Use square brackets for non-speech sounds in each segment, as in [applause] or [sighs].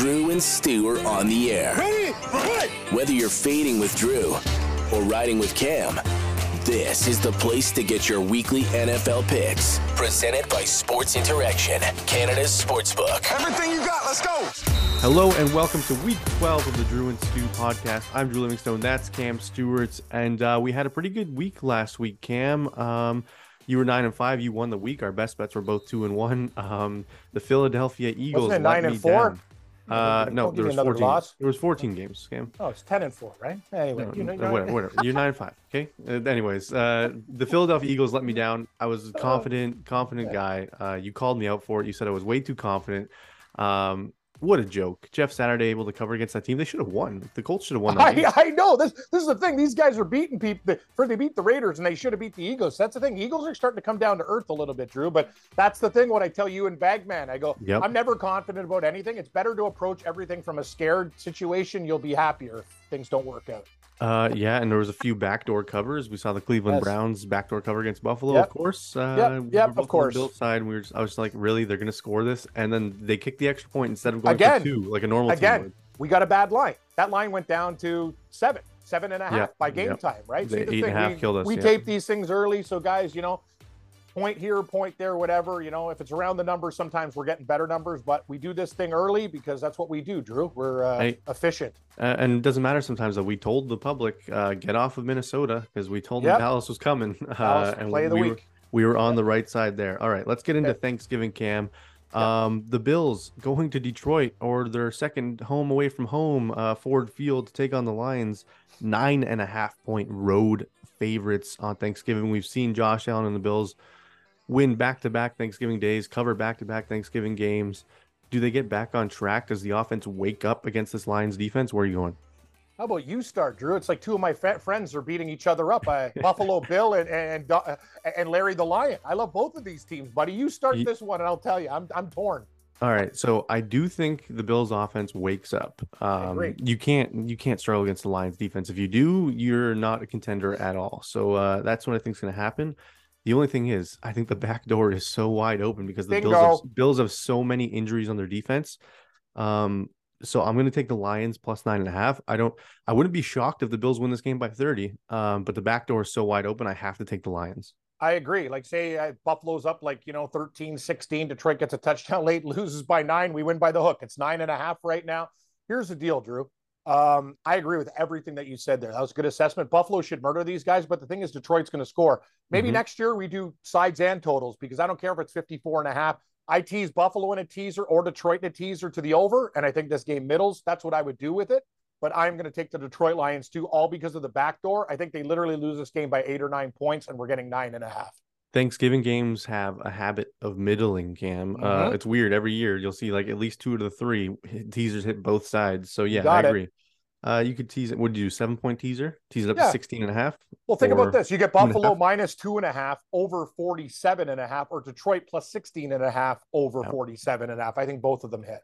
Drew and Stu are on the air. Ready? Right. Whether you're fading with Drew or riding with Cam, this is the place to get your weekly NFL picks. Presented by Sports Interaction, Canada's sportsbook. Everything you got, let's go. Hello and welcome to week 12 of the Drew and Stu podcast. I'm Drew Livingstone. That's Cam Stewart. And uh, we had a pretty good week last week, Cam. Um, you were nine and five. You won the week. Our best bets were both two and one. Um, the Philadelphia Eagles Wasn't it let nine and four? down. Uh, Don't no, there was 14. loss. There was 14 games, Cam. Oh, it's ten and four, right? Anyway, No, you know, no, whatever, whatever. You're nine and five. Okay. Uh, anyways, uh, the Philadelphia Eagles let me down. I was a confident, confident guy. Uh, you called me out for it. You said I was way too confident. Um, what a joke. Jeff Saturday able to cover against that team. They should have won. The Colts should have won. I, [laughs] I know this. This is the thing. These guys are beating people. For they beat the Raiders, and they should have beat the Eagles. That's the thing. Eagles are starting to come down to earth a little bit, Drew. But that's the thing. What I tell you in Bagman, I go. Yep. I'm never confident about anything. It's better to approach everything from a scared situation. You'll be happier if things don't work out. Uh, yeah, and there was a few backdoor covers. We saw the Cleveland Yes. Browns backdoor cover against Buffalo, Yep. of course. Uh, Yep, yep, of both on the course. Bills side, and we were just, I was like, really, they're going to score this, and then they kicked the extra point instead of going Again. for two, like a normal team Again, we got a bad line. That line went down to seven, seven and a half Yeah, by game yeah. time, right? The See, the eight and a half we, killed us, we yeah. tape these things early, so guys, you know, point here, point there, whatever. You know, if it's around the numbers, sometimes we're getting better numbers, but we do this thing early because that's what we do, Drew. We're uh, Hey. efficient. Uh, and it doesn't matter sometimes that we told the public uh, get off of Minnesota because we told Yep. them Dallas was coming. [laughs] Dallas, uh, and play of the we week. Were, we were on the right side there. All right, let's get into Okay. Thanksgiving, Cam. Um, the Bills going to Detroit or their second home away from home, uh, Ford Field to take on the Lions. Nine and a half point road favorites on Thanksgiving. We've seen Josh Allen and the Bills win back to back Thanksgiving days, cover back to back Thanksgiving games. Do they get back on track? Does the offense wake up against this Lions defense? Where are you going? How about you start, Drew? It's like two of my friends are beating each other up. Uh, [laughs] Buffalo Bill and and uh, and Larry the Lion. I love both of these teams, buddy. You start Ye- this one, and I'll tell you, I'm I'm torn. All right, so I do think the Bills' offense wakes up. Um, you can't you can't struggle against the Lions' defense. If you do, you're not a contender at all. So uh, that's what I think is going to happen. The only thing is, I think the back door is so wide open because the Bills have, Bills have so many injuries on their defense. Um, so I'm going to take the Lions plus nine and a half. I don't. I wouldn't be shocked if the Bills win this game by 30. Um, but the back door is so wide open, I have to take the Lions. I agree. Like, say uh, Buffalo's up like, you know, 13 16. Detroit gets a touchdown late, [laughs] loses by nine. We win by the hook. It's nine and a half right now. Here's the deal, Drew. Um, I agree with everything that you said there. That was a good assessment. Buffalo should murder these guys, but the thing is, Detroit's going to score. Maybe Mhm. next year we do sides and totals because I don't care if it's 54 and a half. I tease Buffalo in a teaser or Detroit in a teaser to the over, and I think this game middles. That's what I would do with it. But I'm going to take the Detroit Lions too, all because of the back door. I think they literally lose this game by eight or nine points, and we're getting nine and a half. Thanksgiving games have a habit of middling, Cam. Uh, Mhm. it's weird. Every year you'll see like at least two of the three teasers hit both sides. So yeah, I it. agree. Uh, you could tease it. Would you do? Seven point teaser? Tease it up Yeah. to 16 and a half? Well, think about this. You get [laughs] Buffalo minus two and a half over 47 and a half, or Detroit plus 16 and a half over Yep. 47 and a half. I think both of them hit.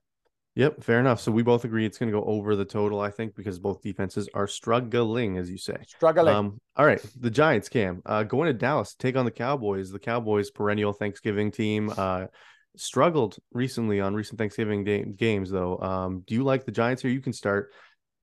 Yep, fair enough. So we both agree it's going to go over the total, I think, because both defenses are struggling, as you say. Struggling. Um, all right, the Giants, Cam, uh, going to Dallas to take on the Cowboys. The Cowboys, perennial Thanksgiving team, uh, struggled recently on recent Thanksgiving day- games, though. Um, do you like the Giants here? You can start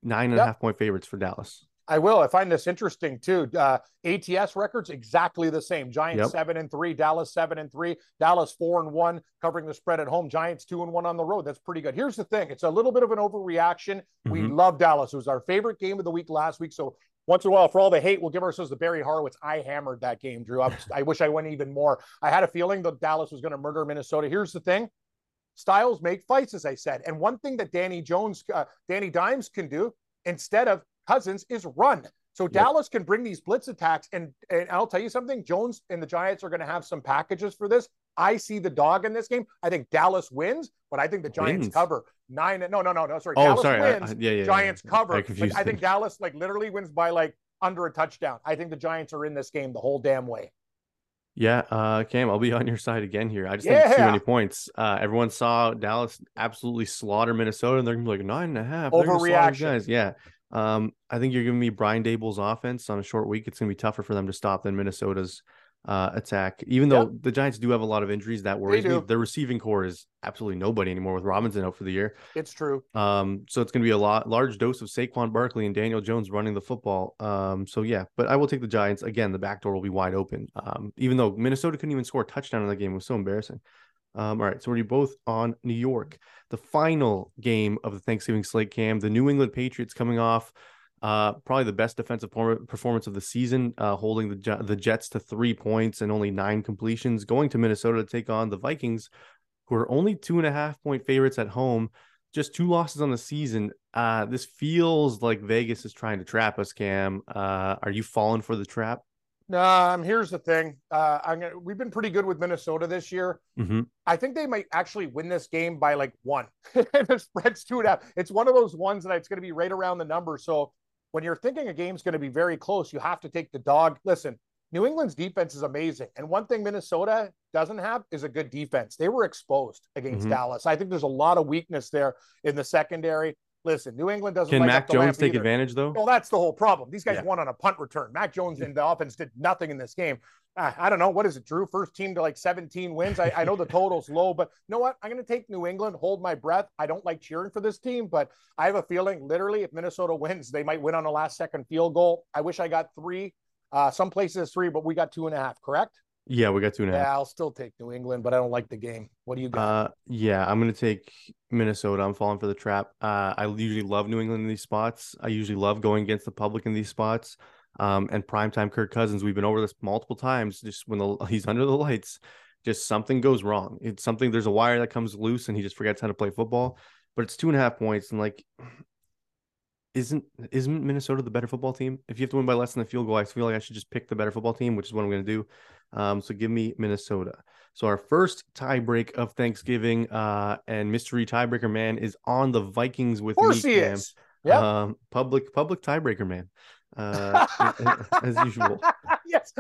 nine and a half point favorites for Dallas. I will. I find this interesting too. Uh, ATS records exactly the same. Giants Yep. seven and three, Dallas seven and three, Dallas four and one, covering the spread at home. Giants two and one on the road. That's pretty good. Here's the thing: it's a little bit of an overreaction. We Mhm. love Dallas. It was our favorite game of the week last week. So once in a while, for all the hate, we'll give ourselves the Barry Horowitz. I hammered that game, Drew. I, I wish I went even more. I had a feeling that Dallas was going to murder Minnesota. Here's the thing: styles make fights, as I said. And one thing that Danny Jones, uh, Danny Dimes can do instead of Cousins is run. So Dallas can bring these blitz attacks, and and I'll tell you something: Jones and the Giants are going to have some packages for this. I see the dog in this game. I think Dallas wins, but I think the Giants Wins? cover nine. No, no, no, no. Sorry, Oh, Dallas sorry. Wins. I- yeah, yeah, yeah. Giants cover. I Like, I think. Dallas like literally wins by like under a touchdown. I think the Giants are in this game the whole damn way. Yeah, uh, Cam, I'll be on your side again here. I just think it's too many points. Uh, everyone saw Dallas absolutely slaughter Minnesota, and they're gonna be like nine and a half. They're gonna slaughter these Overreaction. guys. Yeah. Um, I think you're giving me Brian Daboll's offense on a short week. It's gonna be tougher for them to stop than Minnesota's. uh, attack. Even though the Giants do have a lot of injuries, that worries me. Their receiving corps is absolutely nobody anymore with Robinson out for the year. It's true. Um, so it's going to be a lot large dose of Saquon Barkley and Daniel Jones running the football. Um, so yeah, but I will take the Giants again. The back door will be wide open. Um, even though Minnesota couldn't even score a touchdown in that game, it was so embarrassing. Um, all right, so we're both on New York. The final game of the Thanksgiving slate cam, the New England Patriots coming off uh, probably the best defensive performance of the season, uh, holding the the Jets to three points and only nine completions, going to Minnesota to take on the Vikings, who are only two and a half point favorites at home. Just two losses on the season. Uh, this feels like Vegas is trying to trap us. Cam, uh, are you falling for the trap? Um, here's the thing. Uh, I'm gonna, we've been pretty good with Minnesota this year. Mm-hmm. I think they might actually win this game by like one. [laughs] the spread's two and a half. It's one of those ones that it's going to be right around the number. So when you're thinking a game's going to be very close, you have to take the dog. Listen, New England's defense is amazing. And one thing Minnesota doesn't have is a good defense. They were exposed against mm-hmm. Dallas. I think there's a lot of weakness there in the secondary. Listen, New England doesn't. Can Mac Jones take either. advantage though? Well, that's the whole problem. These guys yeah. won on a punt return. Mac Jones in the offense did nothing in this game. Uh, I don't know what is it, Drew? First team to like 17 wins. I, I know the total's low, but you know what? I'm going to take New England. Hold my breath. I don't like cheering for this team, but I have a feeling, literally, if Minnesota wins, they might win on a last second field goal. I wish I got three. Uh, some places three, but we got two and a half. Correct? Yeah, we got two and a half. Yeah, I'll still take New England, but I don't like the game. What do you got? Uh, yeah, I'm gonna take Minnesota. I'm falling for the trap. Uh, I usually love New England in these spots. I usually love going against the public in these spots. Um, and primetime Kirk Cousins, we've been over this multiple times. Just when the, [laughs] he's under the lights, just something goes wrong. It's something. There's a wire that comes loose, and he just forgets how to play football. But it's two and a half points, and like isn't isn't Minnesota the better football team? If you have to win by less than a field goal, I feel like I should just pick the better football team, which is what I'm going to do. Um, so give me Minnesota. So our first tiebreak of Thanksgiving, uh, and mystery tiebreaker man is on the Vikings with of course me. He is. Yeah. Um, public public tiebreaker man. Uh, as usual. [laughs] yes,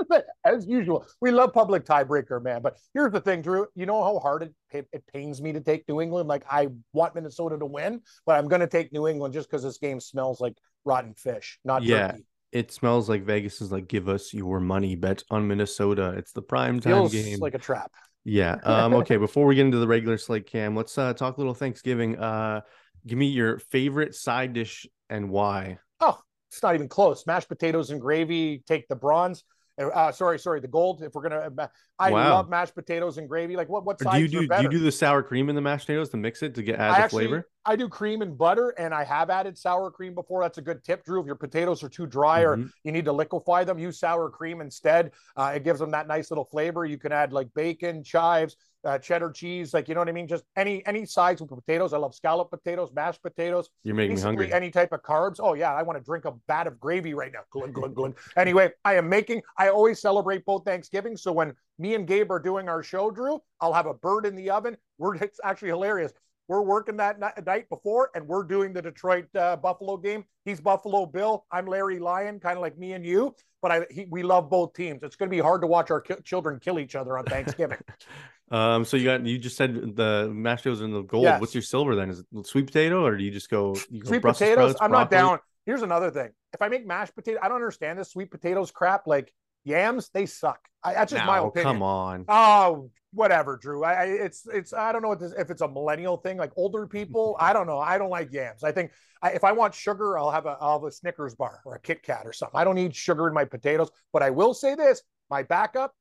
[laughs] as usual. We love public tiebreaker, man. But here's the thing, Drew. You know how hard it, it, it pains me to take New England? Like, I want Minnesota to win, but I'm going to take New England just because this game smells like rotten fish, not yeah. Turkey. It smells like Vegas is like, give us your money. Bet on Minnesota. It's the prime time game. like a trap. Yeah. [laughs] Um, okay. Before we get into the regular slate cam, let's uh, talk a little Thanksgiving. Uh, give me your favorite side dish and why. Oh, it's not even close. Mashed potatoes and gravy. Take the bronze. Uh, sorry, sorry, the gold. If we're gonna, uh, I wow. love mashed potatoes and gravy. Like what? What do you do? Do you do the sour cream in the mashed potatoes to mix it to get add I the actually, flavor? I do cream and butter, and I have added sour cream before. That's a good tip, Drew. If your potatoes are too dry mm-hmm. or you need to liquefy them, use sour cream instead. Uh, it gives them that nice little flavor. You can add like bacon, chives, uh, cheddar cheese, like you know what I mean. Just any any size of potatoes. I love scallop potatoes, mashed potatoes. You're making me hungry. Any type of carbs. Oh yeah, I want to drink a bat of gravy right now. Glug glug glug. [laughs] anyway, I am making. I always celebrate both Thanksgiving. So when me and Gabe are doing our show, Drew, I'll have a bird in the oven. We're it's actually hilarious. We're working that night before, and we're doing the Detroit uh, Buffalo game. He's Buffalo Bill. I'm Larry Lyon, kind of like me and you. But I, he, we love both teams. It's going to be hard to watch our ki- children kill each other on Thanksgiving. [laughs] um. So you got you just said the mashed potatoes and the gold. Yes. What's your silver then? Is it sweet potato, or do you just go, you go sweet potatoes? I'm not down. Here's another thing. If I make mashed potato, I don't understand this sweet potatoes crap. Like Yams, they suck. I, that's just my opinion. Come on. Oh, whatever, Drew. I, I it's it's I don't know this, if it's a millennial thing, like older people. [laughs] I don't know. I don't like yams. I think I, if I want sugar, I'll have a I'll have a Snickers bar or a Kit Kat or something. I don't need sugar in my potatoes. But I will say this: my backup,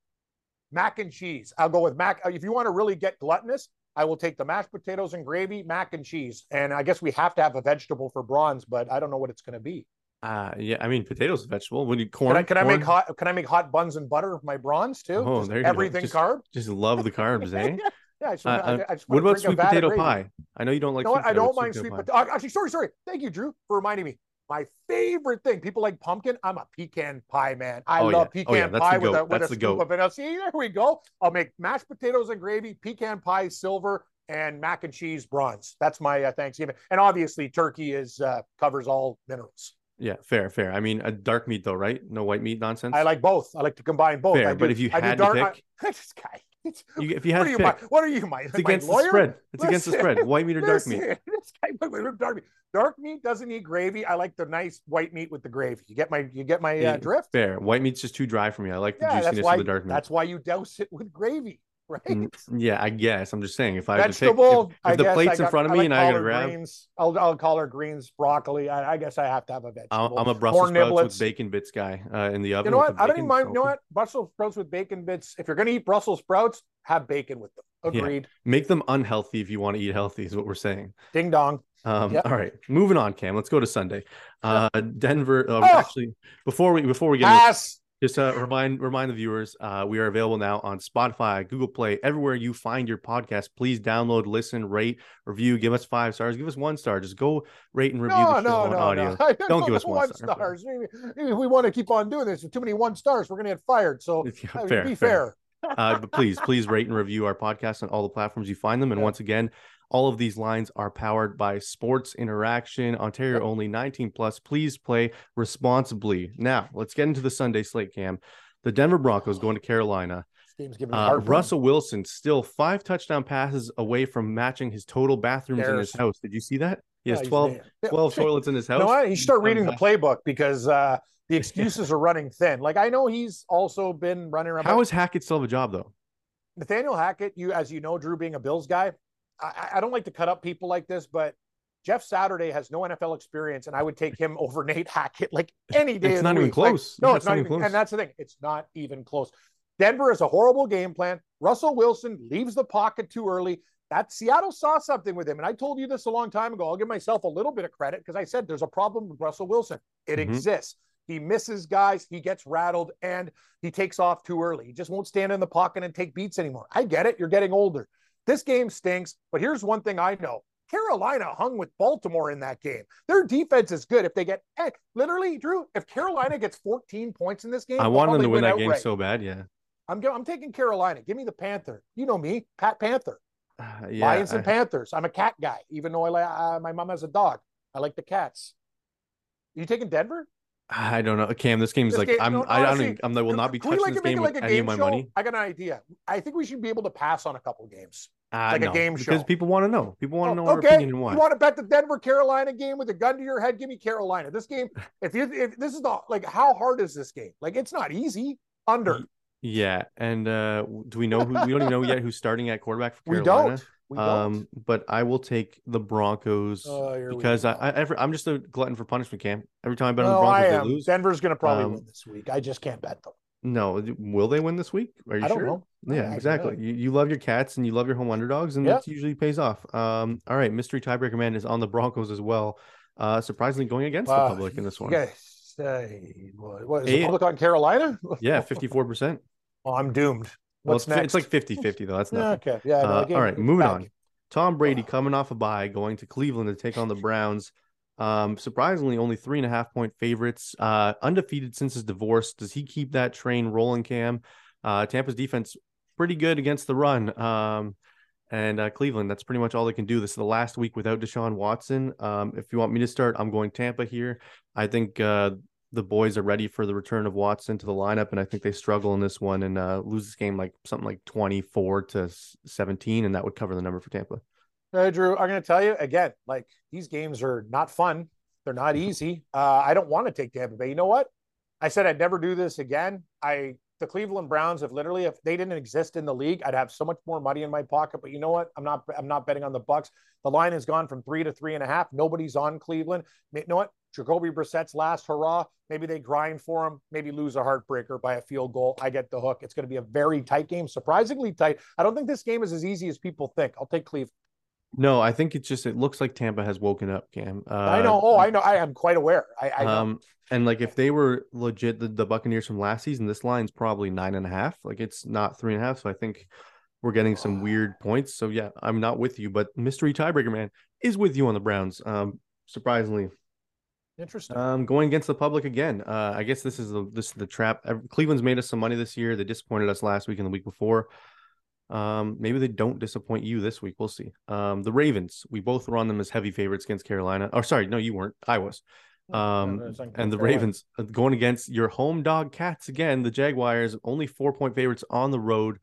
mac and cheese. I'll go with mac. If you want to really get gluttonous, I will take the mashed potatoes and gravy, mac and cheese. And I guess we have to have a vegetable for bronze, but I don't know what it's going to be. Uh yeah, I mean potatoes vegetable. When you corn, can I, can corn? I make hot? Can I make hot buns and butter with my bronze too? Oh, there you everything go. Just, carb. Just love the carbs, eh? [laughs] yeah, I just, uh, I, I just what about sweet potato pie? I know you don't like. Know I don't mind sweet potato. Uh, actually, sorry, sorry. Thank you, Drew, for reminding me. My favorite thing. People like pumpkin. I'm a pecan pie man. I oh, love yeah. pecan oh, yeah. pie with a, with That's a scoop of vanilla. See, there we go. I'll make mashed potatoes and gravy, pecan pie, silver, and mac and cheese bronze. That's my uh, Thanksgiving. And obviously, turkey is uh, covers all minerals. Yeah, fair, fair. I mean, a dark meat though, right? No white meat nonsense. I like both. I like to combine both. Fair, do, but if you I had dark, to pick, I, [laughs] this guy. You, if you what had are you, my, what are you, my, it's my against the spread. It's against the spread. White meat or dark meat. [laughs] This guy dark meat. Dark meat doesn't need gravy. I like the nice white meat with the gravy. You get my, you get my uh, drift. Fair. White meat's just too dry for me. I like the Yeah, juiciness why. of the dark meat. That's why you douse it with gravy, [laughs] right? Yeah, I guess. I'm just saying if I had to pick, if, if I the plate's I in front of I me like and I gotta grab, greens. I'll, I'll call her greens, broccoli. I, I guess I have to have a vegetable. I'm a Brussels sprouts with bacon bits guy uh, in the oven. You know what? I don't even mind. You know what? Brussels sprouts with bacon bits. If you're going to eat Brussels sprouts, have bacon with them. Yeah. Agreed. Make them unhealthy if you want to eat healthy, is what we're saying. Ding dong. Um, Yep. All right, moving on, Cam. Let's go to Sunday. Uh, Denver. Uh, Oh. Actually, before we before we get Pass. Just uh, remind remind the viewers uh, we are available now on spotify google play everywhere you find your podcast please download listen rate review give us five stars give us one star just go rate and review No, the show no, on no, audio [laughs] no. Don't give us one one star. [laughs] stars. If we want to keep on doing this, too many one stars, we're going to get fired. So Yeah, I mean, fair, be fair. fair. uh, but please [laughs] please rate and review our podcast on all the platforms you find them and Yeah. once again all of these lines are powered by sports interaction ontario only 19 plus please play responsibly now let's get into the sunday slate cam the denver broncos going to carolina This game's giving me Uh. Russell Wilson still five touchdown passes away from matching his total bathrooms in his house. Did you see that? He has he's 12, [laughs] 12 toilets in his house. What? You should start reading the playbook because uh, the [laughs] excuses are running thin. Like I know he's also been running around. How is Hackett still have a job though? Nathaniel Hackett? You, as you know, Drew being a Bills guy, I, I don't like to cut up people like this, but Jeff Saturday has no NFL experience, and I would take him [laughs] over Nate Hackett like any day. It's not even week. Like, close. no, Yeah, it's not even. Close. And that's the thing; it's not even close. Denver is a horrible game plan. Russell Wilson leaves the pocket too early. That Seattle saw something with him, and I told you this a long time ago. I'll give myself a little bit of credit because I said there's a problem with Russell Wilson. It Mhm. exists. He misses guys, he gets rattled, and he takes off too early. He just won't stand in the pocket and take beats anymore. I get it. You're getting older. This game stinks, but here's one thing I know. Carolina hung with Baltimore in that game. Their defense is good. If they get eh, literally, Drew, if Carolina gets 14 points in this game, I they'll them to probably win that game so bad. Yeah. I'm I'm taking Carolina. Give me the Panther. You know me, Pat Panther. Uh, [sighs] yeah. Lions and I- Panthers. I'm a cat guy, even though I like uh, my mom has a dog. I like the cats. You taking Denver? I don't know, Cam. This game's This like game- I'm. no, I don't. Honestly, I'm. I will not be touching like, this game with like a any game of my show? money. I got an idea. I think we should be able to pass on a couple games. Uh, like a no, game because people want to know. People want to Oh, know our okay, opinion you want to bet the Denver Carolina game with a gun to your head? Give me Carolina. This game, [laughs] if you if this is the like how hard is this game? Like it's not easy. Under Yeah, and uh do we know who? We don't even know yet who's starting at quarterback for [laughs] we don't. We don't. Um, but I will take the Broncos we because I. I every, I'm just a glutton for punishment, Cam. Every time I bet on the no, I Broncos, they lose. Denver's going to probably Um, win this week. I just can't bet them. No, will they win this week? Are you I sure? know. Yeah, actually exactly. You, you love your cats and you love your home underdogs, and that usually pays off. Um, all right, mystery tiebreaker man is on the Broncos as well. Uh, surprisingly going against the public in this one. Yes. What, what is Eight- the public on Carolina? [laughs] Yeah, 54%. Oh, I'm doomed. Well, it's, next? it's like 50 50, though. That's nothing. okay. Yeah. no, Uh, all right, moving back. on. Tom Brady coming off a bye, going to Cleveland to take on the Browns. Um, surprisingly, only three and a half point favorites. Uh, undefeated since his divorce. Does he keep that train rolling, Cam? Uh, Tampa's defense pretty good against the run. Um, and uh, Cleveland, that's pretty much all they can do. This is the last week without Deshaun Watson. Um, if you want me to start, I'm going Tampa here. I think uh, the boys are ready for the return of Watson to the lineup, and I think they struggle in this one and uh, lose this game like something like 24 to 17, and that would cover the number for Tampa. Hey, Drew, I'm going to tell you again, like these games are not fun. They're not easy. Uh, I don't want to take Tampa Bay. You know what? I said I'd never do this again. I the Cleveland Browns have literally, if they didn't exist in the league, I'd have so much more money in my pocket. But you know what? I'm not. I'm not betting on the Bucks. The line has gone from three to three and a half. Nobody's on Cleveland. You know what? Jacoby Brissett's last hurrah. Maybe they grind for him. Maybe lose a heartbreaker by a field goal. I get the hook. It's going to be a very tight game, surprisingly tight. I don't think this game is as easy as people think. I'll take Cleveland. No, I think it's just it looks like Tampa has woken up, Cam. Uh, I know. Oh, I know. I am quite aware. I, I know. Um, and like if they were legit the, the Buccaneers from last season, this line's probably nine and a half. Like it's not three and a half. So I think we're getting some weird [sighs] points. So yeah, I'm not with you, but mystery tiebreaker man is with you on the Browns. Um, surprisingly, Interesting. um, going against the public again. Uh, I guess this is the this is the trap. Cleveland's made us some money this year. They disappointed us last week and the week before. Um, maybe they don't disappoint you this week. We'll see. Um, the Ravens, we both were on them as heavy favorites against Carolina. Or sorry, no, you weren't. I was. Um, and the Ravens uh, going against your home dog cats again. The Jaguars only four point favorites on the road.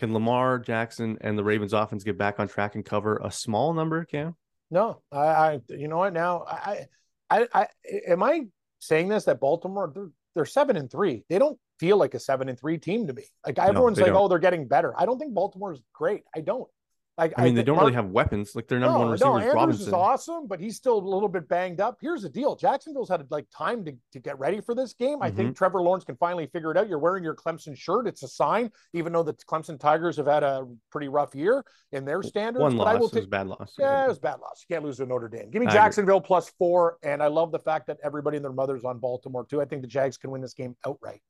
Can Lamar Jackson and the Ravens offense get back on track and cover a small number, Cam? No, I, I you know what now I, I, I, am I saying this that Baltimore they're, they're seven and three. They don't feel like a seven and three team to me. Like everyone's no, like, don't. oh, they're getting better. I don't think Baltimore's great. I don't. Like, I mean, I they don't Mark, really have weapons. Like their number no, one receiver no, is Andrews Robinson. is awesome, but he's still a little bit banged up. Here's the deal: Jacksonville's had like time to, to get ready for this game. Mm-hmm. I think mm-hmm. Trevor Lawrence can finally figure it out. You're wearing your Clemson shirt; it's a sign, even though the Clemson Tigers have had a pretty rough year in their standards. One but loss I will take, bad loss. Yeah, it was bad loss. You can't lose to Notre Dame. Give me Jacksonville plus four, and I love the fact that everybody and their mothers on Baltimore too. I think the Jags can win this game outright.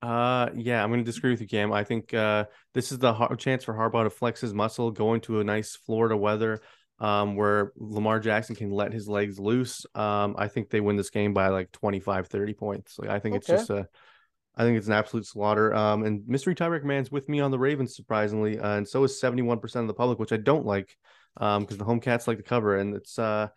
Uh, yeah, I'm going to disagree with you, Cam. I think uh, this is the har- chance for Harbaugh to flex his muscle, going to a nice Florida weather, um, where Lamar Jackson can let his legs loose. Um, I think they win this game by like 25, 30 points. Like I think okay. it's just a, I think it's an absolute slaughter. Um, and mystery tiebreak man's with me on the Ravens, surprisingly, uh, and so is 71% of the public, which I don't like, um, because the home cats like to cover, and it's uh,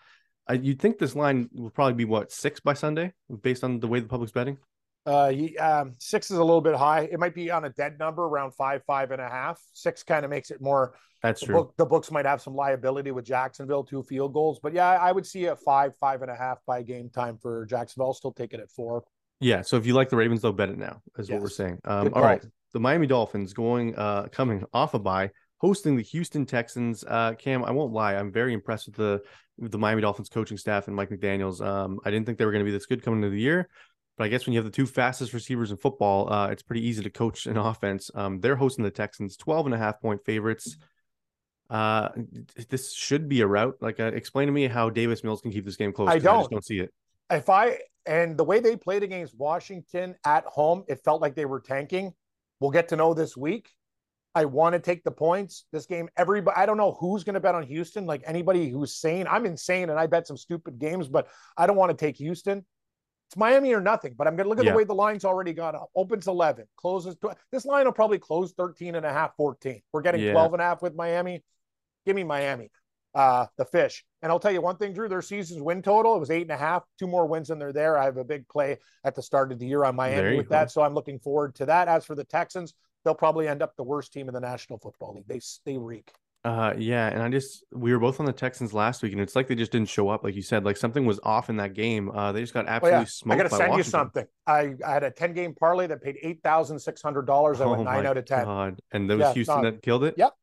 I, you'd think this line will probably be what six by Sunday, based on the way the public's betting. Uh, um, six is a little bit high. It might be on a dead number around five, five and a half. Six kind of makes it more. That's the true. Book, the books might have some liability with Jacksonville, two field goals, but yeah, I would see a five, five and a half by game time for Jacksonville. I'll still take it at four. Yeah. So if you like the Ravens, though, bet it now. Is yes. what we're saying. Um, all right. The Miami Dolphins going, uh, coming off a bye, hosting the Houston Texans. Uh, Cam, I won't lie, I'm very impressed with the with the Miami Dolphins coaching staff and Mike McDaniel's. Um, I didn't think they were going to be this good coming into the year. But I guess when you have the two fastest receivers in football, uh, it's pretty easy to coach an offense. Um, they're hosting the Texans, 12 and a half point favorites. Uh, this should be a route. Like, uh, explain to me how Davis Mills can keep this game close. I don't. I just don't see it. If I and the way they played against Washington at home, it felt like they were tanking. We'll get to know this week. I want to take the points. This game, everybody, I don't know who's going to bet on Houston. Like anybody who's sane, I'm insane and I bet some stupid games, but I don't want to take Houston. It's Miami or nothing, but I'm going to look at yeah. the way the line's already gone up. Opens 11, closes. 12. This line will probably close 13 and a half, 14. We're getting yeah. 12 and a half with Miami. Give me Miami, uh, the fish. And I'll tell you one thing, Drew, their season's win total, it was eight and a half, two more wins and they're there. I have a big play at the start of the year on Miami with that. So I'm looking forward to that. As for the Texans, they'll probably end up the worst team in the National Football League. They, they reek. Uh, yeah, and I just we were both on the Texans last week, and it's like they just didn't show up, like you said. Like something was off in that game. Uh, they just got absolutely oh, yeah. smoked. I got to send Washington. you something. I, I had a ten game parlay that paid eight thousand six hundred dollars. I went oh nine out of ten. God. And that was yeah, Houston that killed it. Yep.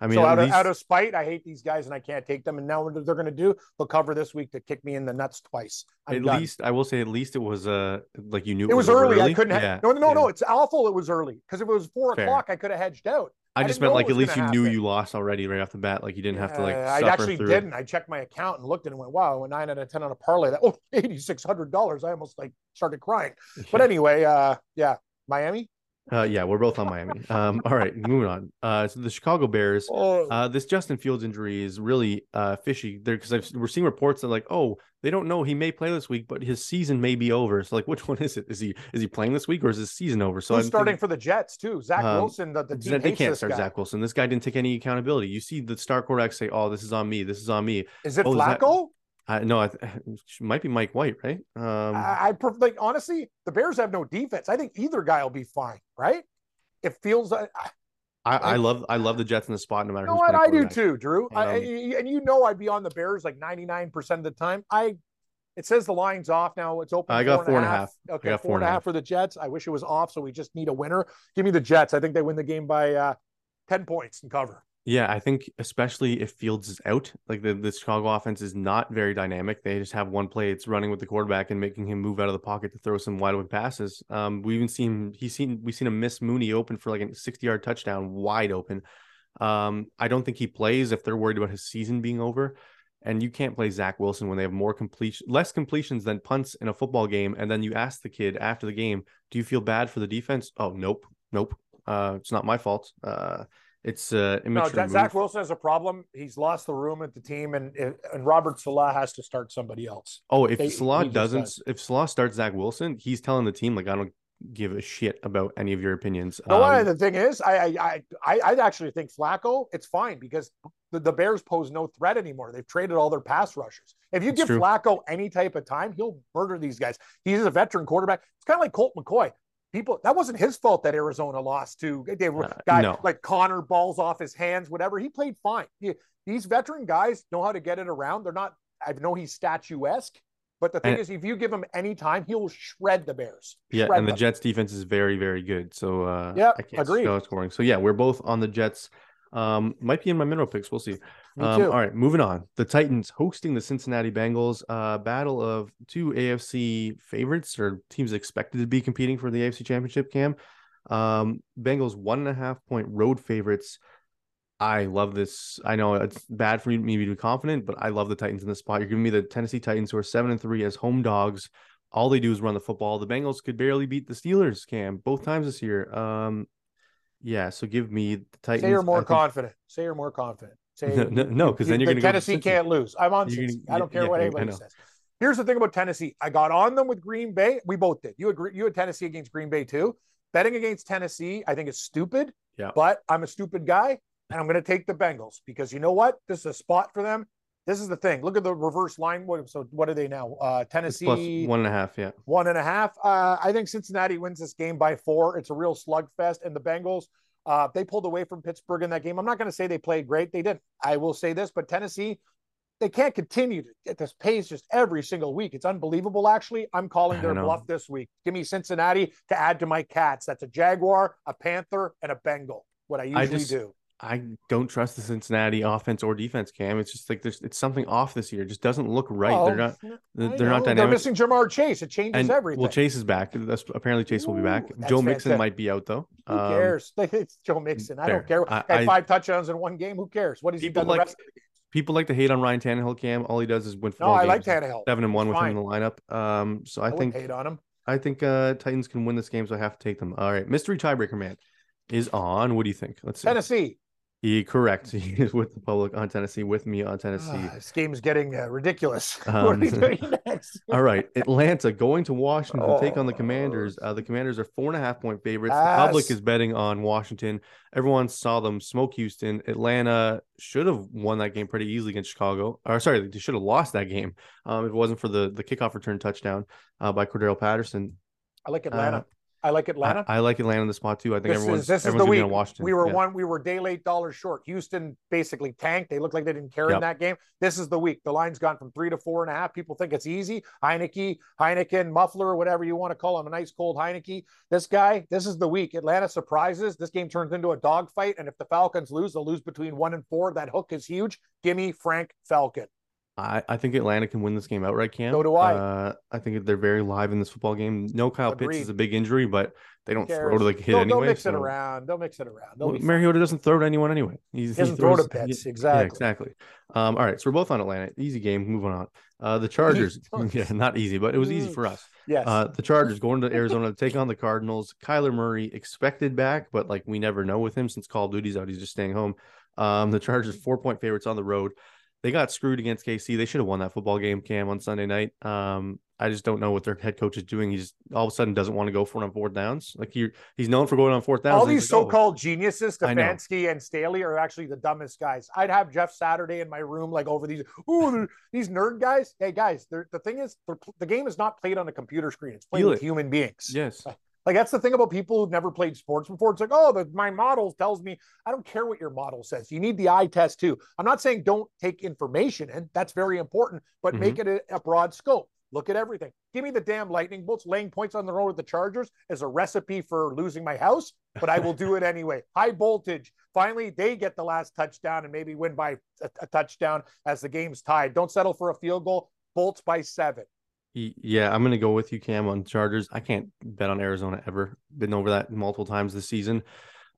I mean, so out, least... of, out of spite, I hate these guys and I can't take them. And now what they're going to do? They'll cover this week to kick me in the nuts twice. I'm at done. least I will say, at least it was uh like you knew it, it was, was early. early. I couldn't. Yeah. no, no, yeah. no. It's awful. It was early because if it was four Fair. o'clock, I could have hedged out. I, I just meant like at least you happen. knew you lost already right off the bat. Like you didn't have to like. Uh, I actually through. didn't. I checked my account and looked at it and went, "Wow, I went nine out of ten on a parlay. That oh, [laughs] eighty six hundred dollars. I almost like started crying. [laughs] But anyway, uh, yeah, Miami. Uh, yeah, we're both on Miami. Um, all right, moving on. Uh, so the Chicago Bears. Oh. Uh, this Justin Fields injury is really uh fishy there because we're seeing reports that like, oh, they don't know he may play this week, but his season may be over. So like, [laughs] which one is it? Is he is he playing this week or is his season over? So Who's I'm starting thinking, for the Jets too. Zach um, Wilson. The, the team they can't start guy. Zach Wilson. This guy didn't take any accountability. You see the star quarterback say, "Oh, this is on me. This is on me." Is it oh, Flacco? I no, I [laughs] might be Mike White, right? Um, I, I like honestly, the Bears have no defense. I think either guy will be fine, right? it feels like I, I, love I love the Jets in the spot no matter. You know what I do too, Drew. Um, I, and you know I'd be on the Bears like ninety nine percent of the time. I it says the line's off now. It's open. I got four and a half. half. Okay, four, four and a half, half for the Jets. I wish it was off, so we just need a winner. Give me the Jets. I think they win the game by uh, ten points and cover. Yeah, I think especially if Fields is out, like the, the Chicago offense is not very dynamic. They just have one play, it's running with the quarterback and making him move out of the pocket to throw some wide open passes. Um, we even seen he's seen we've seen him miss Mooney open for like a 60 yard touchdown wide open. Um, I don't think he plays if they're worried about his season being over. And you can't play Zach Wilson when they have more completion, less completions than punts in a football game. And then you ask the kid after the game, "Do you feel bad for the defense?" Oh, nope, nope. Uh, it's not my fault. Uh, it's uh, no, Zach Wilson has a problem. He's lost the room at the team, and and Robert Saleh has to start somebody else. Oh, if they, Saleh doesn't, does. if Saleh starts Zach Wilson, he's telling the team like I don't give a shit about any of your opinions. No, um, the thing is, I I I I actually think Flacco, it's fine because the, the Bears pose no threat anymore. They've traded all their pass rushers. If you give true. Flacco any type of time, he'll murder these guys. He's a veteran quarterback. It's kind of like Colt McCoy people that wasn't his fault that Arizona lost to they were Uh, guy no. like Connor balls off his hands, whatever. He played fine. He- these veteran guys know how to get it around. They're not. I know he's statuesque, but the thing And- is, if you give him any time, he'll shred the Bears. Yeah, and the them. Jets defense is very, very good. So uh Yep, I can't agreed. see how it's scoring. So yeah, we're both on the Jets. Um, might be in my mineral picks. We'll see. Um, all right, moving on. The Titans hosting the Cincinnati Bengals. Uh, battle of two AFC favorites or teams expected to be competing for the AFC Championship. Cam, um, Bengals one and a half point road favorites. I love this. I know it's bad for me to be confident, but I love the Titans in this spot. You're giving me the Tennessee Titans, who are seven and three as home dogs. All they do is run the football. The Bengals could barely beat the Steelers, Cam, both times this year. Um, yeah. So give me the Titans. Say you're more think- confident. Say you're more confident. Say No, no, no, 'cause then you're gonna go to Tennessee can't lose. I'm on gonna- I don't care yeah, what anybody says. Here's the thing about Tennessee. I got on them with Green Bay. We both did. You agree? You had Tennessee against Green Bay too. Betting against Tennessee, I think is stupid. Yeah. But I'm a stupid guy, and I'm going to take the Bengals because you know what? This is a spot for them. This is the thing. Look at the reverse line. What? So what are they now? Uh, Tennessee plus one and a half. Yeah. one and a half. Uh, I think Cincinnati wins this game by four. It's a real slugfest, and the Bengals. Uh, they pulled away from Pittsburgh in that game. I'm not going to say they played great. They didn't. I will say this, but Tennessee, they can't continue to get this pace just every single week. It's unbelievable. Actually, I'm calling their bluff this week. Give me Cincinnati to add to my cats. That's a Jaguar, a Panther, and a Bengal. What I usually just- do. I don't trust the Cincinnati offense or defense, Cam. It's just like there's it's something off this year. It just doesn't look right. Oh, they're not they're not not They're missing Ja'Marr Chase. It changes and everything. well, Chase is back. That's, apparently, Chase will be back. Ooh, Joe Mixon fantastic. might be out though. Who Um, cares? [laughs] It's Joe Mixon. I fair. don't care. I- Had I- five touchdowns in one game. Who cares? What has he done the like- rest of the game? People like to hate on Ryan Tannehill, Cam. All he does is win four No, I like Tannehill. seven and one He's with him in the lineup. Um, so I, I, think hate on him. I think uh Titans can win this game, so I have to take them. All right, mystery tiebreaker man is on. What do you think? Let's see. Tennessee. He correct. [laughs] He is with the public on Tennessee, with me on Tennessee. Ah, this game's getting uh, ridiculous. [laughs] what Um, are we doing next? [laughs] All right, Atlanta going to Washington to take on the Oh. Commanders. Uh, the Commanders are four and a half point favorites. The public is betting on Washington. Everyone saw them smoke Houston. Atlanta should have won that game pretty easily against Chicago. Or sorry, they should have lost that game um, if it wasn't for the the kickoff return touchdown uh, by Cordarrelle Patterson. I like Atlanta. I like Atlanta. I like Atlanta in the spot too. I think this everyone's is this is the week. Washington. We were Yeah. one. We were day late, dollar short. Houston basically tanked. They looked like they didn't care Yep. in that game. This is the week. The line's gone from three to four and a half. People think it's easy. Heinicke, Heineken, Muffler, whatever you want to call him, a nice cold Heinicke. This guy. This is the week. Atlanta surprises. This game turns into a dogfight, and if the Falcons lose, they'll lose between one and four. That hook is huge. Give me Frank Falcon. I, I think Atlanta can win this game outright, Cam. So do I. Uh, I think they're very live in this football game. No Kyle Pitts is a big injury, but they don't throw to like hit they'll, anyway. They'll mix it around. They'll mix it around. Well. Mariota doesn't throw to anyone anyway. He's, He doesn't throw to Pitts, exactly. Yeah, exactly. Um, all right, so we're both on Atlanta. Easy game. Moving on. Uh, the [laughs] Chargers. [laughs] yeah, not easy, but it was easy for us. Yes. Uh, the Chargers going to Arizona to take on the Cardinals. Kyler Murray expected back, but like we never know with him since Call of Duty's out. He's just staying home. Um, the Chargers four point favorites on the road. They got screwed against KC. They should have won that football game, Cam, on Sunday night. Um, I just don't know what their head coach is doing. He just all of a sudden doesn't want to go for it on fourth downs. Like he he's known for going on fourth downs. All these like, oh, so-called geniuses, I. Stefanski and Staley, are actually the dumbest guys. I'd have Jeff Saturday in my room, like over these, ooh, these nerd guys. Hey, guys, the thing is, the game is not played on a computer screen; it's played Feel with it. human beings. Yes. Like that's the thing about people who've never played sports before. It's like, oh, the, my model tells me. I don't care what your model says. You need the eye test too. I'm not saying don't take information in. That's very important, but Mhm. make it a, a broad scope. Look at everything. Give me the damn lightning bolts. Laying points on the road with the Chargers is a recipe for losing my house, but I will do it anyway. [laughs] High voltage. Finally, they get the last touchdown and maybe win by a, a touchdown as the game's tied. Don't settle for a field goal. Bolts by seven. Yeah, I'm gonna go with you, Cam, on Chargers. I can't bet on Arizona ever. Been over that multiple times this season.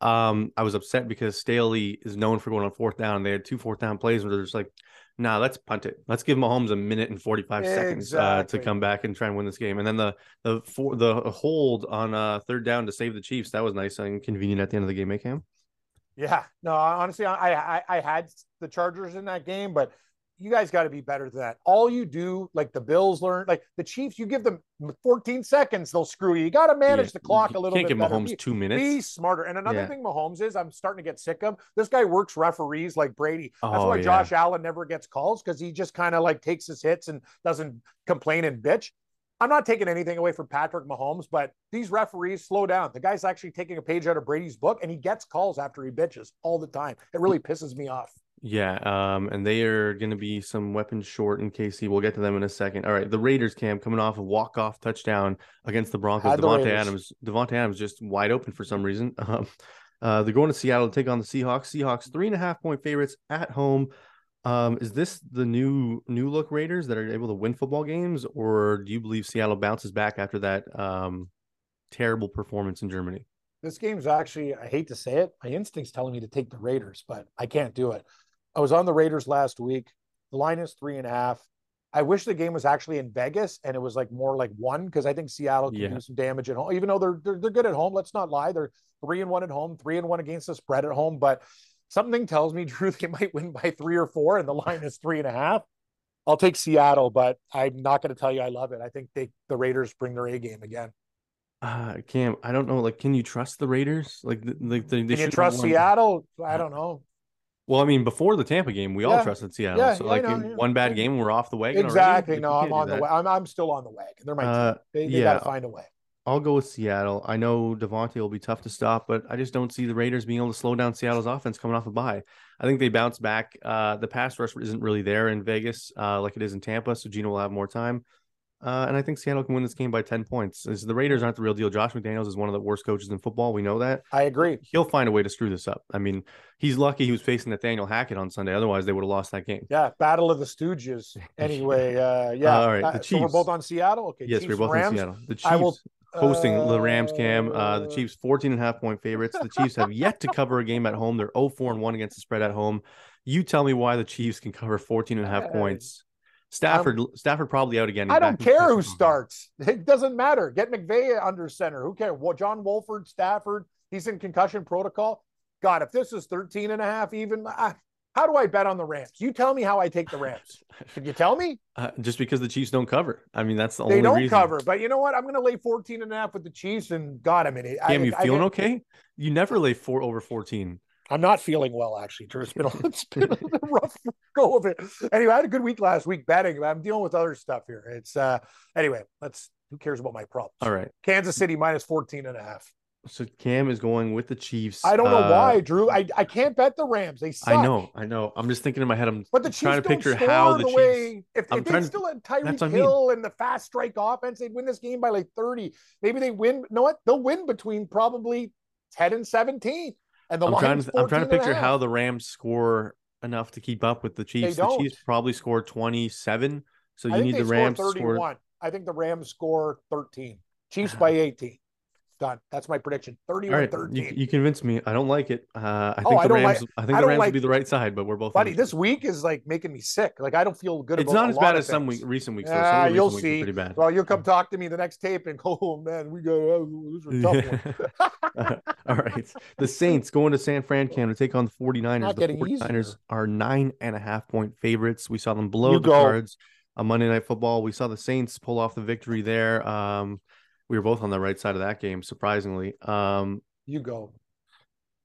Um, I was upset because Staley is known for going on fourth down. They had two fourth down plays where they're just like, "Nah, let's punt it. Let's give Mahomes a minute and 45 seconds uh, to come back and try and win this game." And then the the for the hold on uh third down to save the Chiefs that was nice and convenient at the end of the game, eh, Cam? Yeah, no, honestly, I, I I had the Chargers in that game, but you guys got to be better than that. All you do, like the Bills learn, like the Chiefs, you give them 14 seconds, they'll screw you. You got to manage Yeah, the clock a little Can't bit give better. Mahomes Be- two Be minutes. smarter. And another Yeah. thing Mahomes is, I'm starting to get sick of. This guy works referees like Brady. That's Oh, why yeah. Josh Allen never gets calls because he just kind of like takes his hits and doesn't complain and bitch. I'm not taking anything away from Patrick Mahomes, but these referees slow down. The guy's actually taking a page out of Brady's book, and he gets calls after he bitches all the time. It really pisses me off. Yeah, um, and they are going to be some weapons short in KC. We'll get to them in a second. All right, the Raiders camp coming off a walk off touchdown against the Broncos. Had the Davante. Adams, Davante Adams just wide open for some reason. [laughs] Um, uh, they're going to Seattle to take on the Seahawks. Seahawks three and a half point favorites at home. Um, is this the new new look Raiders that are able to win football games, or do you believe Seattle bounces back after that um, terrible performance in Germany? This game's actually, I hate to say it, my instinct's telling me to take the Raiders, but I can't do it. I was on the Raiders last week. The line is three and a half. I wish the game was actually in Vegas and it was like more like one because I think Seattle can Yeah. do some damage at home. Even though they're, they're they're good at home, let's not lie. They're three and one at home, three and one against the spread at home. But something tells me, [laughs] Drew, they might win by three or four, and the line is three and a half. I'll take Seattle, but I'm not going to tell you I love it. I think they the Raiders bring their A game again. Uh, Cam, I don't know. Like, can you trust the Raiders? Like, like they, they Can you trust. Seattle? I don't know. Well, I mean, before the Tampa game, we all trusted Seattle. Yeah, so, yeah, like, yeah. one bad Yeah. game, we're off the wagon. already? Exactly. Like, No, I'm on the way. I'm, I'm still on the wagon. They're my Uh, team. They, they yeah. got to find a way. I'll go with Seattle. I know Davante will be tough to stop, but I just don't see the Raiders being able to slow down Seattle's offense coming off a bye. I think they bounce back. Uh, the pass rush isn't really there in Vegas uh, like it is in Tampa, so Gino will have more time. Uh, and I think Seattle can win this game by 10 points. The Raiders aren't the real deal. Josh McDaniels is one of the worst coaches in football. We know that. I agree. He'll find a way to screw this up. I mean, he's lucky he was facing Nathaniel Hackett on Sunday. Otherwise, they would have lost that game. Yeah, Battle of the Stooges. [laughs] Anyway, uh, yeah. all right, the Chiefs. so we're both on Seattle. Okay. Yes, Chiefs we're both in Seattle. The Chiefs I will- hosting the Rams cam. Uh, the Uh, Chiefs 14 and a half point favorites. The Chiefs have yet to cover a game at home. They're 0-4 and 1 against the spread at home. You tell me why the Chiefs can cover 14 and a half Uh, points. Stafford Stafford probably out again. I don't care who starts. [laughs] It doesn't matter. Get McVay under center. Who cares? Well, John Wolford, Stafford, he's in concussion protocol. God, if this is 13 and a half, even, I, how do I bet on the Rams? You tell me how I take the Rams. [laughs] Can you tell me? Uh, just because the Chiefs don't cover. I mean, that's the. They only don't reason. cover. But you know what? I'm going to lay 14 and a half with the Chiefs. And God, I mean, I, Cam, you I, feeling I, okay? You never lay four over 14. I'm not feeling well, actually. Drew. It's been, a, [laughs] it's been a rough [laughs] go of it. Anyway, I had a good week last week betting. but I'm dealing with other stuff here. It's uh anyway, let's who cares about my problems? All right. Kansas City minus 14 and a half. So Cam is going with the Chiefs. I don't know Uh, why, Drew. I, I can't bet the Rams. They suck. I know, I know. I'm just thinking in my head. I'm But the Chiefs trying to don't picture score how the, the, Chiefs. way if, if they still had Tyreek what I mean. Hill and the fast strike offense, they'd win this game by like 30. Maybe they win. You know what? They'll win between probably 10 and 17. And the I'm trying to I'm trying to 14 and a picture how the Rams score enough to keep up with the Chiefs. The. Chiefs probably score 27, so you need the Rams score to score. 31. I think the Rams score 13. Chiefs ah. by 18. Done. That's my prediction. All 31 right, 13. you, you convinced me. I don't like it. Uh, I Oh, think I Rams. like- I think I the don't Rams like- would be the right side, but we're both. Buddy, this week is like making me sick. Like I don't feel good about it. It's not a as bad as some week, recent weeks. though. Yeah, Some of the recent you'll weeks see. Pretty bad. Well, you'll come talk to me the next tape and go, oh man, we got oh, those are tough ones. [laughs] All right. [laughs] The Saints going to San Fran Cam to take on the 49ers. Not the getting 49ers easier. are nine and a half point favorites. We saw them blow You the go. cards on Monday Night Football. We saw the Saints pull off the victory there. Um, we were both on the right side of that game, surprisingly. Um, You go.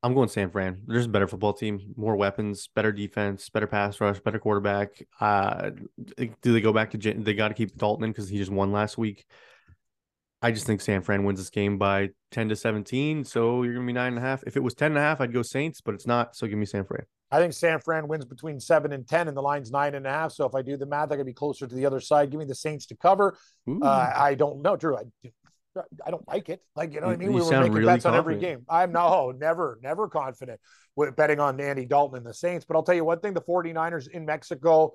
I'm going San Fran. There's a better football team, more weapons, better defense, better pass rush, better quarterback. Uh, do they go back to? They got to keep Dalton in because he just won last week. I just think San Fran wins this game by 10 to 17. So you're gonna be nine and a half. If it was 10 and a half, I'd go Saints, but it's not. So give me San Fran. I think San Fran wins between seven and ten, and the line's nine and a half. So if I do the math, I could be closer to the other side. Give me the Saints to cover. Uh, I don't know, Drew. I, I don't like it. Like you know what I mean. you We were making really bets on every game. I'm no, never, never confident with betting on Andy Dalton and the Saints. But I'll tell you one thing: the 49ers in Mexico.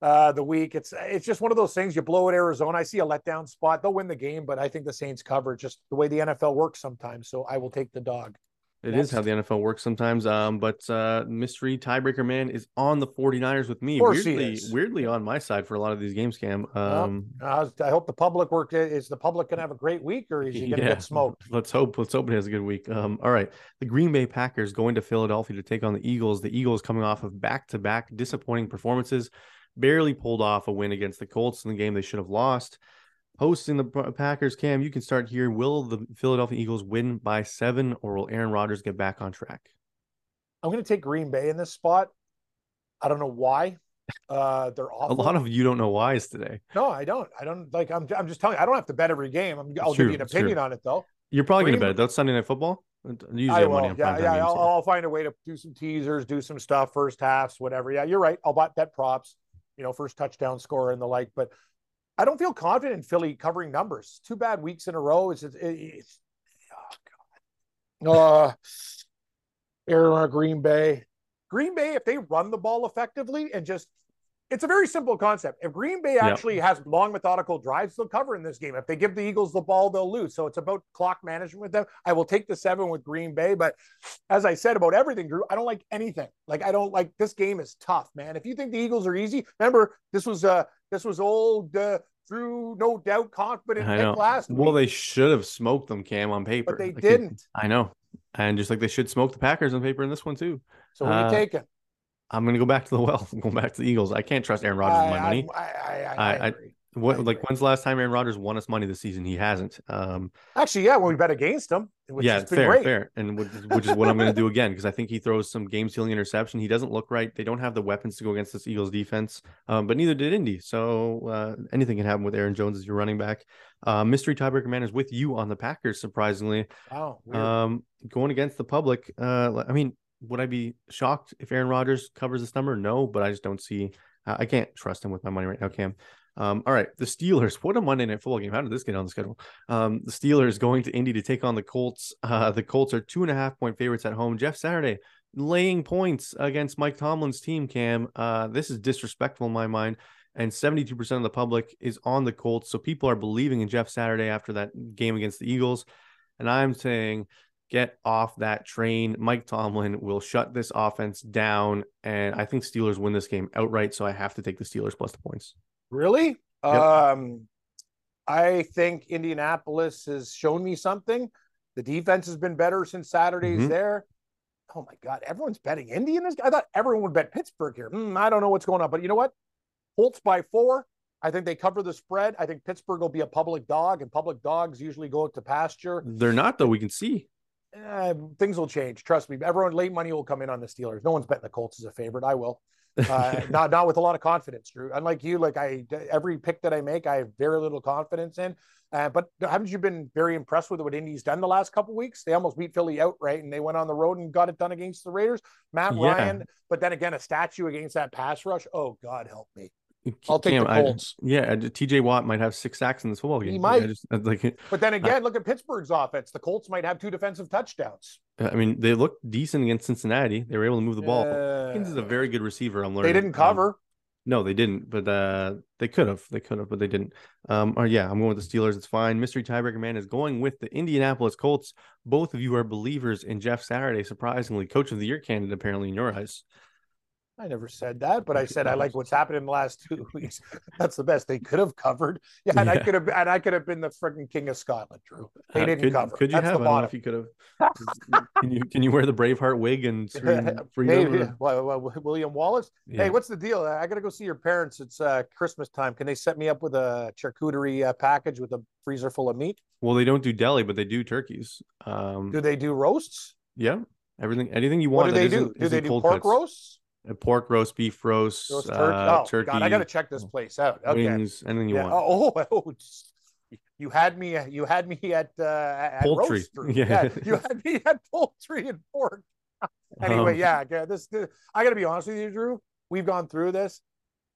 Uh, the week it's it's just one of those things you blow at Arizona. I see a letdown spot. They'll win the game, but I think the Saints cover just the way the NFL works sometimes. So I will take the dog. It is how the NFL works sometimes. Um, but uh, mystery tiebreaker man is on the 49ers with me. He weirdly, weirdly on my side for a lot of these games, Cam. Um, Uh, I hope the public work is the public going to have a great week, or is he going to Yeah. get smoked? [laughs] Let's hope. Let's hope it has a good week. Um, all right. The Green Bay Packers going to Philadelphia to take on the Eagles. The Eagles coming off of back-to-back disappointing performances, barely pulled off a win against the Colts in the game they should have lost. Hosting the Packers, Cam, you can start here. Will the Philadelphia Eagles win by seven, or will Aaron Rodgers get back on track? I'm going to take Green Bay in this spot. I don't know why. Uh, they're awful. A lot of you don't know whys today. no, I don't. I don't like. I'm. I'm just telling you. I don't have to bet every game. I'm, I'll true, give you an opinion on it though. You're probably going to bet it. That's Sunday Night Football. Usually I will. Yeah, yeah. I'll, I'll find a way to do some teasers, do some stuff, first halves, whatever. Yeah, you're right. I'll bet bet props. You know, first touchdown score and the like. But I don't feel confident in Philly covering numbers. Two bad weeks in a row. It's, it's, it's oh god. Uh, Arizona, Green Bay. Green Bay, if they run the ball effectively and just it's a very simple concept. If Green Bay actually has long methodical drives, they'll cover in this game. If they give the Eagles the ball, they'll lose. So it's about clock management with them. I will take the seven with Green Bay, but as I said about everything, Drew, I don't like anything. Like I don't like this game is tough, man. If you think the Eagles are easy, remember this was uh this was old uh, through no doubt confident I pick know. last Well, week, they should have smoked them, Cam, on paper. but they Like, didn't. I know. And just like they should smoke the Packers on paper in this one too. So what are uh, you taking? I'm going to go back to the well. [laughs] I'm going back to the Eagles. I can't trust Aaron Rodgers with my money. I, I, I, I- I I- agree. What like when's the last time Aaron Rodgers won us money this season? He hasn't. Um, Actually, yeah, when we bet against him, which yeah, has been fair, great. fair, and which, is- which is what I'm going to do again because I think he throws some game stealing interception. He doesn't look right. They don't have the weapons to go against this Eagles defense, um, but neither did Indy. So uh, anything can happen with Aaron Jones as your running back. Uh, mystery tiebreaker man is with you on the Packers. Surprisingly, Wow. um, going against the public. Uh, I mean, would I be shocked if Aaron Rodgers covers this number? No, but I just don't see. I can't trust him with my money right now, Cam. Um, all right, the Steelers. What a Monday night football game! How did this get on the schedule? Um, the Steelers going to Indy to take on the Colts. [laughs] Uh, the Colts are two and a half point favorites at home. Jeff Saturday laying points against Mike Tomlin's team. Cam, uh, this is disrespectful in my mind. And 72% of the public is on the Colts. So people are believing in Jeff Saturday after that game against the Eagles. And I'm saying get off that train. Mike Tomlin will shut this offense down. And I think Steelers win this game outright. So I have to take the Steelers plus the points. Really? Yep. Um, I think Indianapolis has shown me something. The defense has been better since Saturday's Mhm. there. Oh my God, everyone's betting Indy in. I thought everyone would bet Pittsburgh here. Hmm, I don't know what's going on, but you know what? Colts by four. I think they cover the spread. I think Pittsburgh will be a public dog, and public dogs usually go to pasture. They're not, though. We can see. Eh, things will change. Trust me. Everyone late money will come in on the Steelers. No one's betting the Colts as a favorite. I will. [laughs] Uh, not not with a lot of confidence, Drew. Unlike you, like I every pick that I make, I have very little confidence in. Uh, but haven't you been very impressed with what Indy's done the last couple weeks? They almost beat Philly outright, and they went on the road and got it done against the Raiders. Matt Yeah. Ryan, but then again, a statue against that pass rush. Oh God, help me! I'll take Cam, the I- Colts. yeah, TJ Watt might have six sacks in this football game. He I might. just, uh, like, [laughs] But then again, look at Pittsburgh's offense. The Colts might have two defensive touchdowns. I mean, they looked decent against Cincinnati. They were able to move the ball. Hopkins is a Uh, very good receiver. I'm learning. They didn't Um, cover. No, they didn't, but uh, they could have. They could have, but they didn't. Um, or yeah, I'm going with the Steelers. It's fine. Mystery tiebreaker man is going with the Indianapolis Colts. Both of you are believers in Jeff Saturday. Surprisingly, coach of the year candidate apparently in your eyes. I never said that, but I said I like what's happened in the last [laughs] two weeks. That's the best they could have covered. [laughs] Yeah, and I could have, and I could have been the freaking king of Scotland, Drew. They Uh, didn't could, cover. Could you That's have? the I don't know bottom. if you could have. [laughs] can you can you wear the Braveheart wig and scream freedom? Or- Well, well, William Wallace. Yeah. Hey, what's the deal? I got to go see your parents. It's uh, Christmas time. Can they set me up with a charcuterie uh, package with a freezer full of meat? Well, they don't do deli, but they do turkeys. Um, Do they do roasts? yeah, everything, anything you want. What do they do? Do they do pork cuts. roasts? Uh, pork roast, beef roast, Roast turkey. uh, oh, turkey, God, I got to check this place out. Okay. wings, anything you yeah. want. Oh, [laughs] oh, you had me. You had me at uh, at Poultry. roast, [laughs] Yeah. you had me at poultry and pork. [laughs] Anyway, Um, yeah, yeah. This, this I got to be honest with you, Drew. We've gone through this.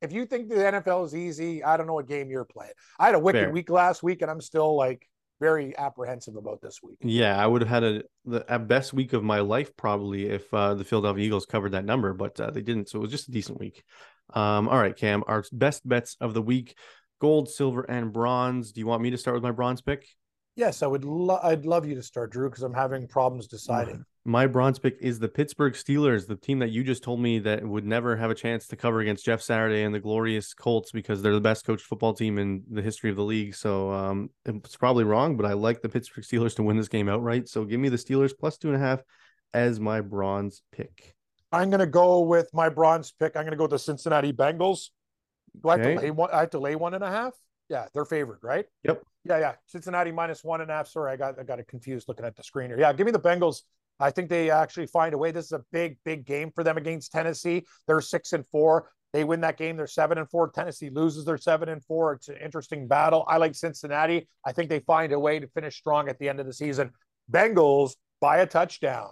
If you think the NFL is easy, I don't know what game you're playing. I had a wicked Fair. week last week, and I'm still like very apprehensive about this week. Yeah, I would have had a the a best week of my life probably if uh, the Philadelphia Eagles covered that number, but uh, they didn't. So it was just a decent week. Um, all right, Cam, our best bets of the week: gold, silver, and bronze. Do you want me to start with my bronze pick? Yes, I would. Lo- I'd love you to start, Drew, because I'm having problems deciding. My bronze pick is the Pittsburgh Steelers, the team that you just told me that would never have a chance to cover against Jeff Saturday and the glorious Colts because they're the best coached football team in the history of the league. So um, it's probably wrong, but I like the Pittsburgh Steelers to win this game outright. So give me the Steelers plus two and a half as my bronze pick. I'm going to go with my bronze pick. I'm going to go with the Cincinnati Bengals. Do I have Okay. to lay one? I have to lay one and a half. Yeah, they're favored, right? Yep. Yeah, yeah. Cincinnati minus one and a half. Sorry, I got I got it confused looking at the screen here. Yeah, give me the Bengals. I think they actually find a way. This is a big, big game for them against Tennessee. They're six and four. They win that game. They're seven and four. Tennessee loses. They're seven and four. It's an interesting battle. I like Cincinnati. I think they find a way to finish strong at the end of the season. Bengals by a touchdown.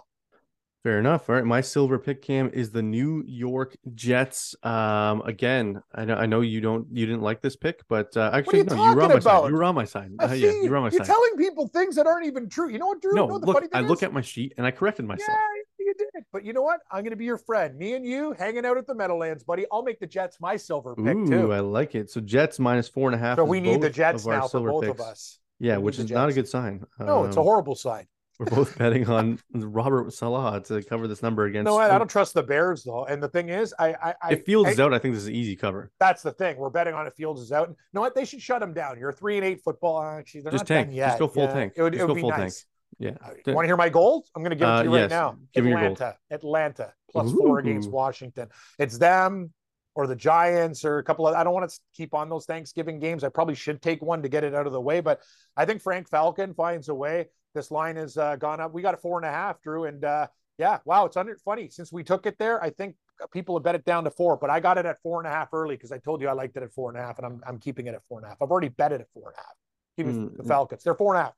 Fair enough. All right, my silver pick cam is the New York Jets. Um, again, I know I know you don't you didn't like this pick, but uh, actually you no, you were on my about? side. You were on my side. Uh, Uh, yeah, see, you were on my you're side. telling people things that aren't even true. You know what, Drew? no, you know what look, I is? look at my sheet and I corrected myself. Yeah, you did. But you know what? I'm going to be your friend. Me and you hanging out at the Meadowlands, buddy. I'll make the Jets my silver pick Ooh, too. I like it. So Jets minus four and a half. So we need the Jets now for both picks. of us. Yeah, We which is not a good sign. No, it's a Um, horrible sign. We're both [laughs] betting on Robert Saleh to cover this number against. No, I, I don't trust the Bears though. And the thing is, I, I, I If Fields I- is out, I think this is an easy cover. That's the thing. We're betting on if Fields is out. You know what? They should shut him down. You're three and eight football. Actually, they're Just not tank. done Just go full Yeah, tank. It would, Just it would go be full nice. tank. Uh, Yeah. Want to hear my gold? I'm going to give it Uh, to you right yes. now. Give me your gold. Atlanta, Atlanta, plus four against Washington. It's them or the Giants or a couple of. I don't want to keep on those Thanksgiving games. I probably should take one to get it out of the way, but I think Frank Falcon finds a way. This line has uh, gone up. We got a four and a half, Drew, and uh, yeah, wow, it's under funny since we took it there. I think people have bet it down to four, but I got it at four and a half early because I told you I liked it at four and a half, and I'm I'm keeping it at four and a half. I've already bet it at four and a half. Me Mm, the Falcons. They're four and a half.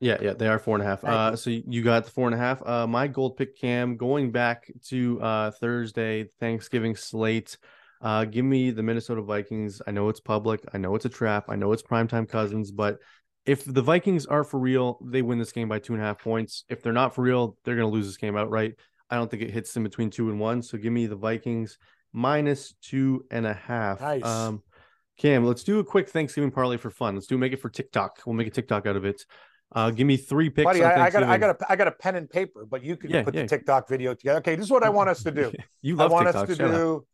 Yeah, yeah, they are four and a half. Uh, so you got the four and a half. Uh, my gold pick cam going back to uh Thursday Thanksgiving slate. Uh, give me the Minnesota Vikings. I know it's public. I know it's a trap. I know it's primetime Cousins, but if the Vikings are for real, they win this game by two and a half points. If they're not for real, they're going to lose this game outright. I don't think it hits them between two and one. So give me the Vikings minus two and a half. Nice. Um, Cam, let's do a quick Thanksgiving parlay for fun. Let's do make it for TikTok. We'll make a TikTok out of it. Uh, give me three picks. Buddy, I, I got I got a I got a pen and paper, but you can Yeah, put yeah. the TikTok video together. Okay, this is what I want us to do. [laughs] You I love want TikTok. us to do.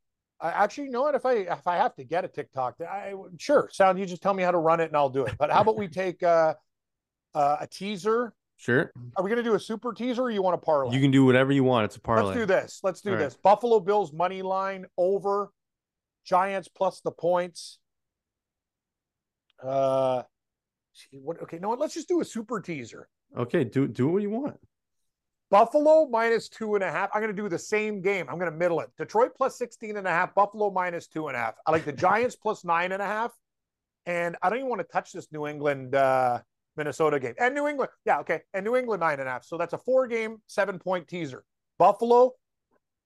I actually, you know what? If I if I have to get a TikTok, I sure. Sound you just tell me how to run it and I'll do it. But how about we take uh, uh, a teaser? Sure. Are we going to do a super teaser or you want to parlay? You can do whatever you want. It's a parlay. Let's do this. Let's do All right. this. Buffalo Bills money line over, Giants plus the points. Uh, see, what? Okay, no, let's just do a super teaser. Okay, do do what you want. Buffalo minus two and a half. I'm going to do the same game. I'm going to middle it. Detroit plus 16 and a half. Buffalo minus two and a half. I like the [laughs] Giants plus nine and a half. And I don't even want to touch this New England uh, Minnesota game. And New England. Yeah, okay. And New England nine and a half. So that's a four game, seven point teaser. Buffalo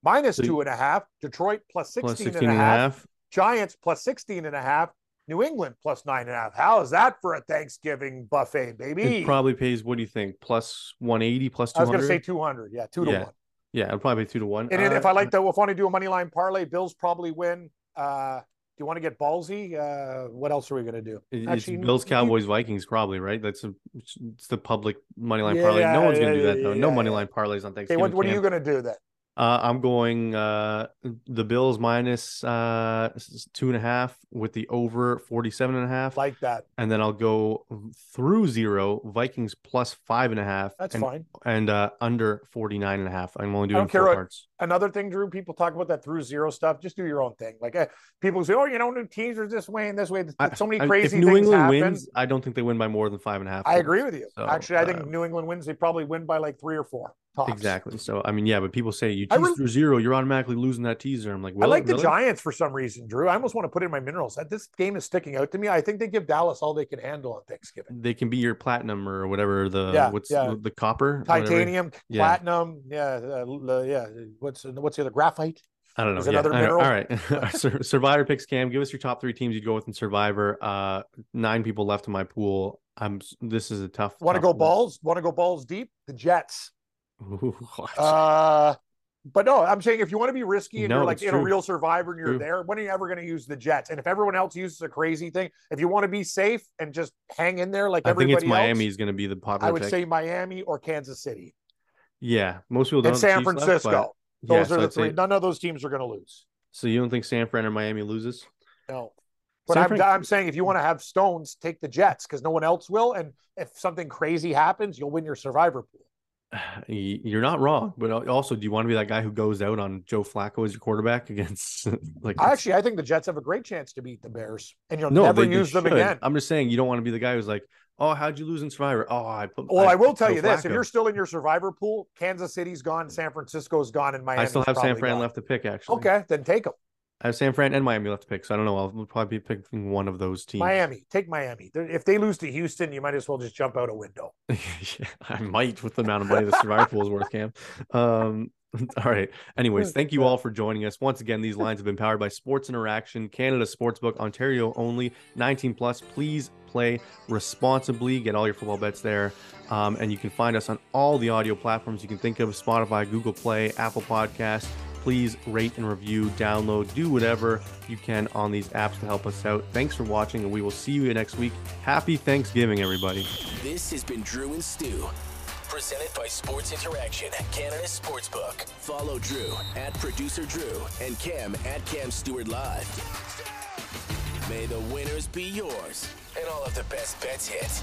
minus So- two and a half. Detroit plus 16, Plus 16 and a half. Giants plus 16 and a half. New England plus nine and a half. How is that for a Thanksgiving buffet, baby? It probably pays. What do you think? Plus one eighty, plus two I was going to say 200. Yeah, two to Yeah. one. Yeah, it'll probably be two to one. And then if Uh, I like to, if I want to do a money line parlay, Bills probably win. Uh, do you want to get ballsy? Uh, what else are we going to do? it's actually, Bills, you- Cowboys, Vikings, probably right. That's a, it's the public money line parlay. No Yeah, one's gonna yeah, do that yeah, though. No yeah, money line parlays on Okay, Thanksgiving. what, what are you going to do then? Uh, I'm going uh the Bills minus uh two and a half with the over 47 and a half. Like that. and then I'll go through zero Vikings plus five and a half. That's and, fine. And uh under 49 and a half. I'm only doing four what- parts. Another thing, Drew, people talk about that through zero stuff. Just do your own thing. Like uh, people say, oh, you know, new teams are this way and this way. I- so many I- crazy if New things England happen. wins, I don't think they win by more than five and a half. I points. agree with you. So, Actually, I think uh, New England wins. They probably win by like three or four. Tops. Exactly. So I mean, yeah, but people say you I tease really- through zero, you're automatically losing that teaser. I'm like, I well, like the? Giants for some reason, Drew. I almost want to put in my minerals. That this game is sticking out to me. I think they give Dallas all they can handle on Thanksgiving. They can be your platinum or whatever the Yeah, what's yeah. the, the copper. Titanium, Yeah. platinum, yeah, uh, yeah. What's what's the other graphite? I don't know. Yeah. another mineral? All right. [laughs] Survivor picks Cam. Give us your top three teams you'd go with in Survivor. Uh, nine people left in my pool. I'm. This is a tough. Want to go balls? Want to go balls deep? The Jets. Ooh. [laughs] Uh, but no, I'm saying if you want to be risky and No, you're like in true. a real survivor and you're True. there, when are you ever going to use the Jets? And if everyone else uses a crazy thing, if you want to be safe and just hang in there like I think everybody it's Miami else, is going to be the popular. I would pick. say Miami or Kansas City Yeah, most people don't. and San Chiefs left, But- yeah, Those so are the I'd say- three. None of those teams are going to lose. So you don't think San Fran or Miami loses? No. But San I'm, Fran- I'm saying if you want to have stones, take the Jets because no one else will. And if something crazy happens, you'll win your survivor pool. [sighs] You're not wrong, but also, do you want to be that guy who goes out on Joe Flacco as your quarterback against [laughs] like? Actually, I think the Jets have a great chance to beat the Bears, and you'll no, never they, they use them again. I'm just saying you don't want to be the guy who's like, oh, how'd you lose in Survivor? Oh, I put. Well, I, will tell you this: if you're still in your survivor pool, Kansas City's gone, San Francisco's gone, and Miami. I still have San Fran left to pick. Actually, Okay, then take them. I have San Fran and Miami left to pick, so I don't know. I'll probably be picking one of those teams. Miami, take Miami. If they lose to Houston, you might as well just jump out a window. [laughs] yeah, I might with the amount of money the survivor pool is worth, Cam. Um, [laughs] all right. Anyways, thank you all for joining us. Once again, these lines have been powered by Sports Interaction, Canada Sportsbook, Ontario only, 19 plus. Please play responsibly. Get all your football bets there. Um, and you can find us on all the audio platforms you can think of Spotify, Google Play, Apple Podcasts please rate and review, download, do whatever you can on these apps to help us out. Thanks for watching, and we will see you next week. Happy Thanksgiving, everybody. This has been Drew and Stew, presented by Sports Interaction, Canada Sportsbook. Follow Drew at producer Drew and Cam at Cam Stewart Live. May the winners be yours and all of the best bets hit.